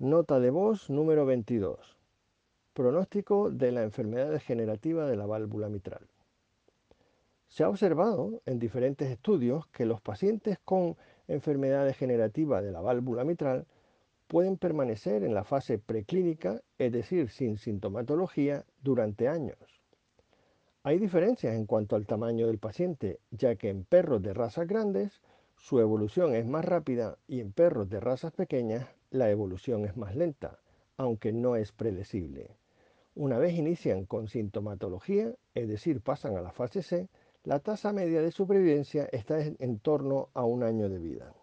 Nota de voz número 22. Pronóstico de la enfermedad degenerativa de la válvula mitral. Se ha observado en diferentes estudios que los pacientes con enfermedad degenerativa de la válvula mitral pueden permanecer en la fase preclínica, es decir, sin sintomatología, durante años. Hay diferencias en cuanto al tamaño del paciente, ya que en perros de razas grandes su evolución es más rápida y en perros de razas pequeñas la evolución es más lenta, aunque no es predecible. Una vez inician con sintomatología, es decir, pasan a la fase C, la tasa media de supervivencia está en torno a un año de vida.